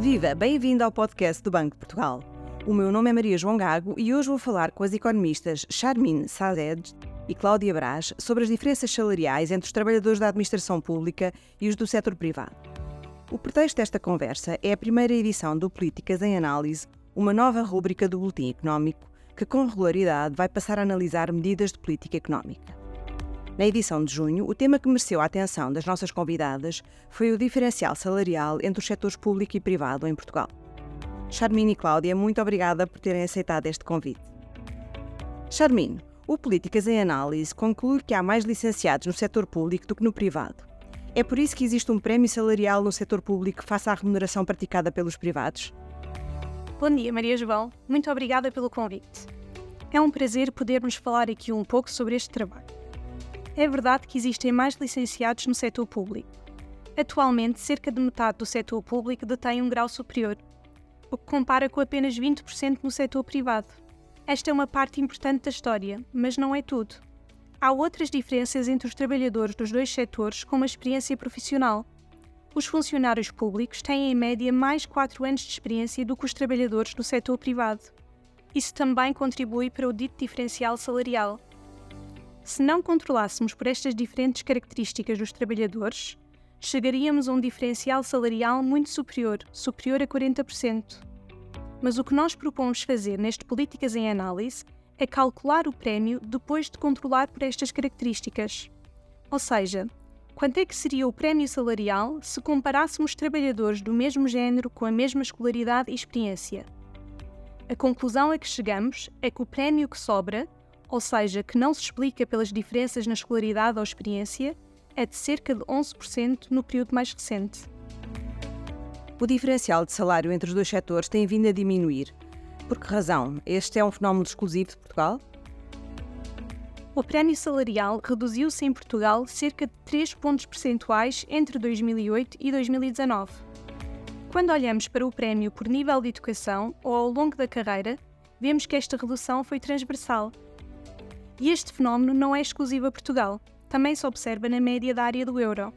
Viva, bem-vindo ao podcast do Banco de Portugal. O meu nome é Maria João Gago e hoje vou falar com as economistas Charmine Sazed e Cláudia Brás sobre as diferenças salariais entre os trabalhadores da administração pública e os do setor privado. O pretexto desta conversa é a primeira edição do Políticas em Análise, uma nova rúbrica do Boletim Económico que com regularidade vai passar a analisar medidas de política económica. Na edição de junho, o tema que mereceu a atenção das nossas convidadas foi o diferencial salarial entre os setores público e privado em Portugal. Charmine e Cláudia, muito obrigada por terem aceitado este convite. Charmine, o Políticas em Análise conclui que há mais licenciados no setor público do que no privado. É por isso que existe um prémio salarial no setor público face à remuneração praticada pelos privados? Bom dia, Maria João. Muito obrigada pelo convite. É um prazer podermos falar aqui um pouco sobre este trabalho. É verdade que existem mais licenciados no setor público. Atualmente, cerca de metade do setor público detém um grau superior, o que compara com apenas 20% no setor privado. Esta é uma parte importante da história, mas não é tudo. Há outras diferenças entre os trabalhadores dos dois setores com uma experiência profissional. Os funcionários públicos têm em média mais 4 anos de experiência do que os trabalhadores do setor privado. Isso também contribui para o dito diferencial salarial. Se não controlássemos por estas diferentes características dos trabalhadores, chegaríamos a um diferencial salarial muito superior, superior a 40%. Mas o que nós propomos fazer neste Políticas em Análise é calcular o prémio depois de controlar por estas características. Ou seja, quanto é que seria o prémio salarial se comparássemos trabalhadores do mesmo género com a mesma escolaridade e experiência? A conclusão a que chegamos é que o prémio que sobra, ou seja, que não se explica pelas diferenças na escolaridade ou experiência, é de cerca de 11% no período mais recente. O diferencial de salário entre os dois setores tem vindo a diminuir, por que razão? Este é um fenómeno exclusivo de Portugal? O prémio salarial reduziu-se em Portugal cerca de 3 pontos percentuais entre 2008 e 2019. Quando olhamos para o prémio por nível de educação ou ao longo da carreira, vemos que esta redução foi transversal. E este fenómeno não é exclusivo a Portugal, também se observa na média da área do euro.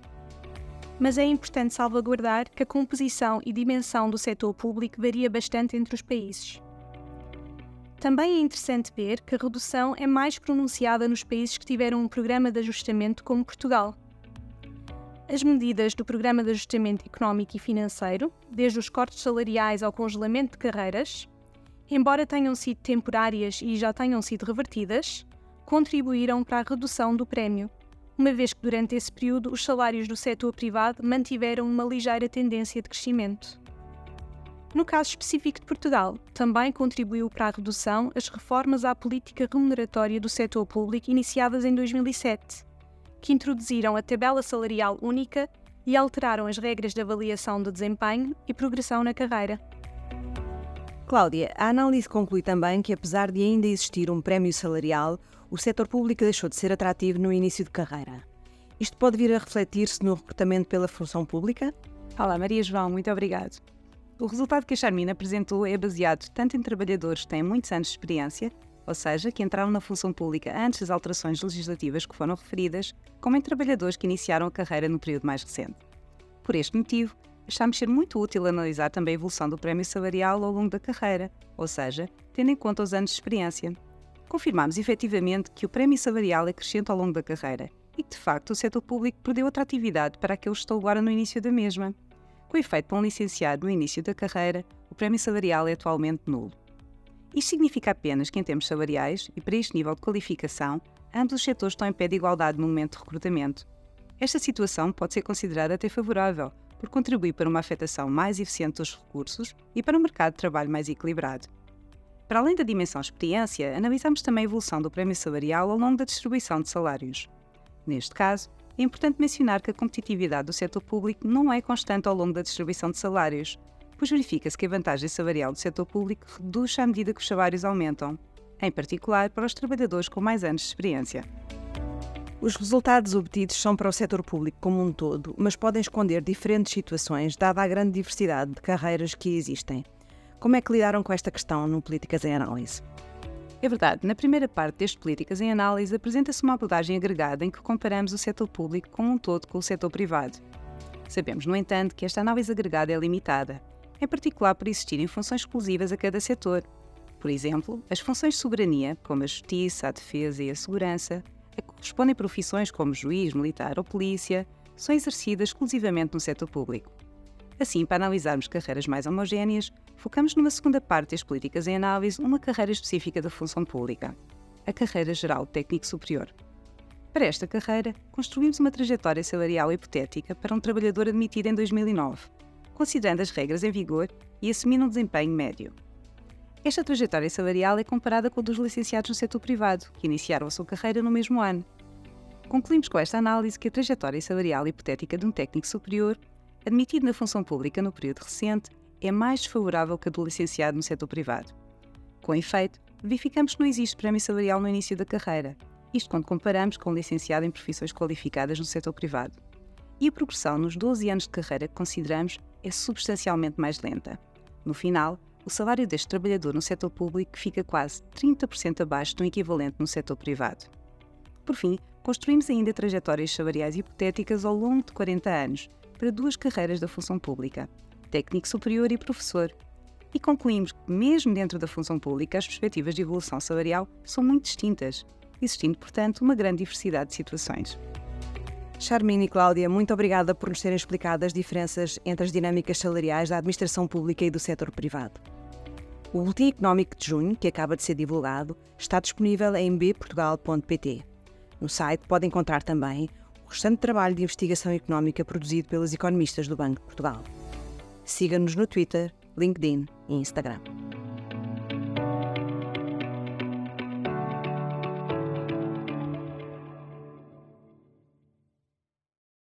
Mas é importante salvaguardar que a composição e dimensão do setor público varia bastante entre os países. Também é interessante ver que a redução é mais pronunciada nos países que tiveram um programa de ajustamento, como Portugal. As medidas do Programa de Ajustamento Económico e Financeiro, desde os cortes salariais ao congelamento de carreiras, embora tenham sido temporárias e já tenham sido revertidas, contribuíram para a redução do prémio, uma vez que durante esse período os salários do setor privado mantiveram uma ligeira tendência de crescimento. No caso específico de Portugal, também contribuiu para a redução as reformas à política remuneratória do setor público iniciadas em 2007, que introduziram a tabela salarial única e alteraram as regras de avaliação de desempenho e progressão na carreira. Cláudia, a análise conclui também que, apesar de ainda existir um prémio salarial, o setor público deixou de ser atrativo no início de carreira. Isto pode vir a refletir-se no recrutamento pela função pública? Olá, Maria João, muito obrigado. O resultado que a Charmina apresentou é baseado tanto em trabalhadores que têm muitos anos de experiência, ou seja, que entraram na função pública antes das alterações legislativas que foram referidas, como em trabalhadores que iniciaram a carreira no período mais recente. Por este motivo, achamos ser muito útil analisar também a evolução do prémio salarial ao longo da carreira, ou seja, tendo em conta os anos de experiência. Confirmamos efetivamente que o prémio salarial é crescente ao longo da carreira e que, de facto, o setor público perdeu atratividade para aqueles que estão agora no início da mesma. Com efeito para um licenciado no início da carreira, o prémio salarial é atualmente nulo. Isto significa apenas que, em termos salariais e para este nível de qualificação, ambos os setores estão em pé de igualdade no momento de recrutamento. Esta situação pode ser considerada até favorável, por contribuir para uma afetação mais eficiente dos recursos e para um mercado de trabalho mais equilibrado. Para além da dimensão experiência, analisamos também a evolução do prémio salarial ao longo da distribuição de salários. Neste caso, é importante mencionar que a competitividade do setor público não é constante ao longo da distribuição de salários, pois verifica-se que a vantagem salarial do setor público reduz à medida que os salários aumentam, em particular para os trabalhadores com mais anos de experiência. Os resultados obtidos são para o setor público como um todo, mas podem esconder diferentes situações, dada a grande diversidade de carreiras que existem. Como é que lidaram com esta questão no Políticas em Análise? É verdade, na primeira parte deste Políticas em Análise apresenta-se uma abordagem agregada em que comparamos o setor público como um todo com o setor privado. Sabemos, no entanto, que esta análise agregada é limitada em particular por existirem funções exclusivas a cada setor. Por exemplo, as funções de soberania, como a justiça, a defesa e a segurança, a que correspondem profissões como juiz, militar ou polícia, são exercidas exclusivamente no setor público. Assim, para analisarmos carreiras mais homogéneas, focamos numa segunda parte das políticas em análise uma carreira específica da função pública, a carreira geral técnico superior. Para esta carreira, construímos uma trajetória salarial hipotética para um trabalhador admitido em 2009, considerando as regras em vigor e assumindo um desempenho médio. Esta trajetória salarial é comparada com a dos licenciados no setor privado, que iniciaram a sua carreira no mesmo ano. Concluímos com esta análise que a trajetória salarial hipotética de um técnico superior, admitido na função pública no período recente, é mais desfavorável que a do licenciado no setor privado. Com efeito, verificamos que não existe prémio salarial no início da carreira, isto quando comparamos com o licenciado em profissões qualificadas no setor privado. E a progressão nos 12 anos de carreira que consideramos é substancialmente mais lenta. No final, o salário deste trabalhador no setor público fica quase 30% abaixo do equivalente no setor privado. Por fim, construímos ainda trajetórias salariais hipotéticas ao longo de 40 anos para duas carreiras da função pública, técnico superior e professor, e concluímos que, mesmo dentro da função pública, as perspectivas de evolução salarial são muito distintas, existindo, portanto, uma grande diversidade de situações. Charmine e Cláudia, muito obrigada por nos terem explicado as diferenças entre as dinâmicas salariais da administração pública e do setor privado. O Boletim Económico de Junho, que acaba de ser divulgado, está disponível em bportugal.pt. No site pode encontrar também o restante trabalho de investigação económica produzido pelos economistas do Banco de Portugal. Siga-nos no Twitter, LinkedIn e Instagram.